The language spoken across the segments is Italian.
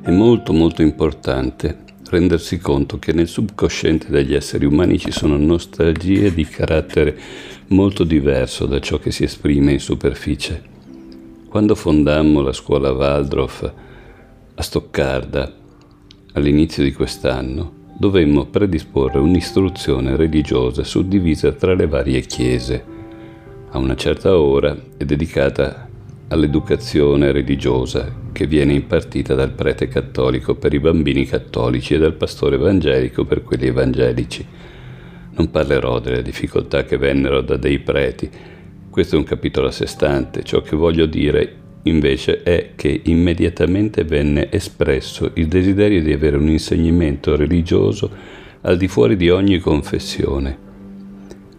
È molto molto importante rendersi conto che nel subconsciente degli esseri umani ci sono nostalgie di carattere molto diverso da ciò che si esprime in superficie. Quando fondammo la scuola Waldorf a Stoccarda all'inizio di quest'anno, dovemmo predisporre un'istruzione religiosa suddivisa tra le varie chiese. A una certa ora è dedicata all'educazione religiosa che viene impartita dal prete cattolico per i bambini cattolici e dal pastore evangelico per quelli evangelici. Non parlerò delle difficoltà che vennero da dei preti, questo è un capitolo a sé stante, ciò che voglio dire invece è che immediatamente venne espresso il desiderio di avere un insegnamento religioso al di fuori di ogni confessione.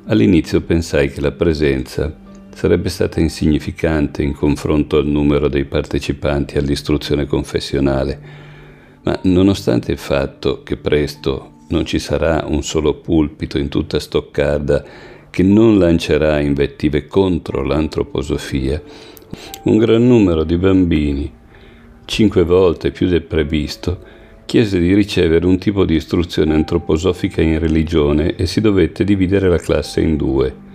All'inizio pensai che la presenza sarebbe stata insignificante in confronto al numero dei partecipanti all'istruzione confessionale, ma nonostante il fatto che presto non ci sarà un solo pulpito in tutta Stoccarda che non lancerà invettive contro l'antroposofia, un gran numero di bambini, cinque volte più del previsto, chiese di ricevere un tipo di istruzione antroposofica in religione e si dovette dividere la classe in due.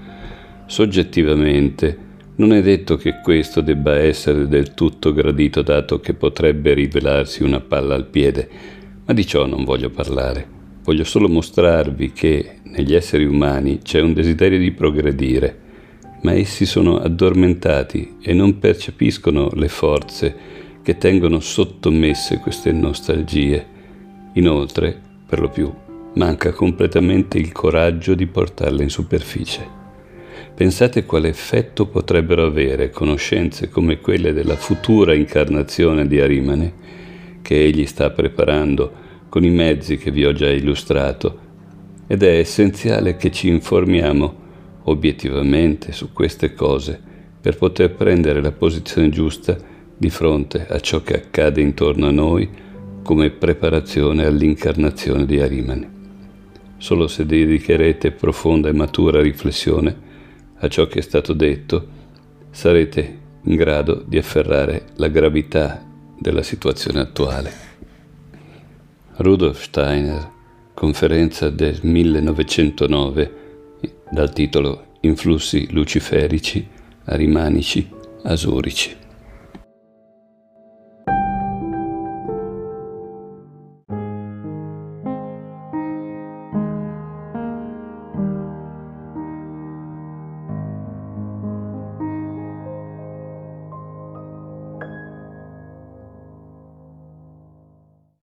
Soggettivamente, non è detto che questo debba essere del tutto gradito dato che potrebbe rivelarsi una palla al piede, ma di ciò non voglio parlare. Voglio solo mostrarvi che negli esseri umani c'è un desiderio di progredire ma essi sono addormentati e non percepiscono le forze che tengono sottomesse queste nostalgie. Inoltre, per lo più, manca completamente il coraggio di portarle in superficie. Pensate quale effetto potrebbero avere conoscenze come quelle della futura incarnazione di Arimane, che egli sta preparando con i mezzi che vi ho già illustrato, ed è essenziale che ci informiamo obiettivamente su queste cose per poter prendere la posizione giusta di fronte a ciò che accade intorno a noi come preparazione all'incarnazione di Arimane. Solo se dedicherete profonda e matura riflessione a ciò che è stato detto, sarete in grado di afferrare la gravità della situazione attuale. Rudolf Steiner, conferenza del 1909, dal titolo Influssi luciferici, arimanici, asurici.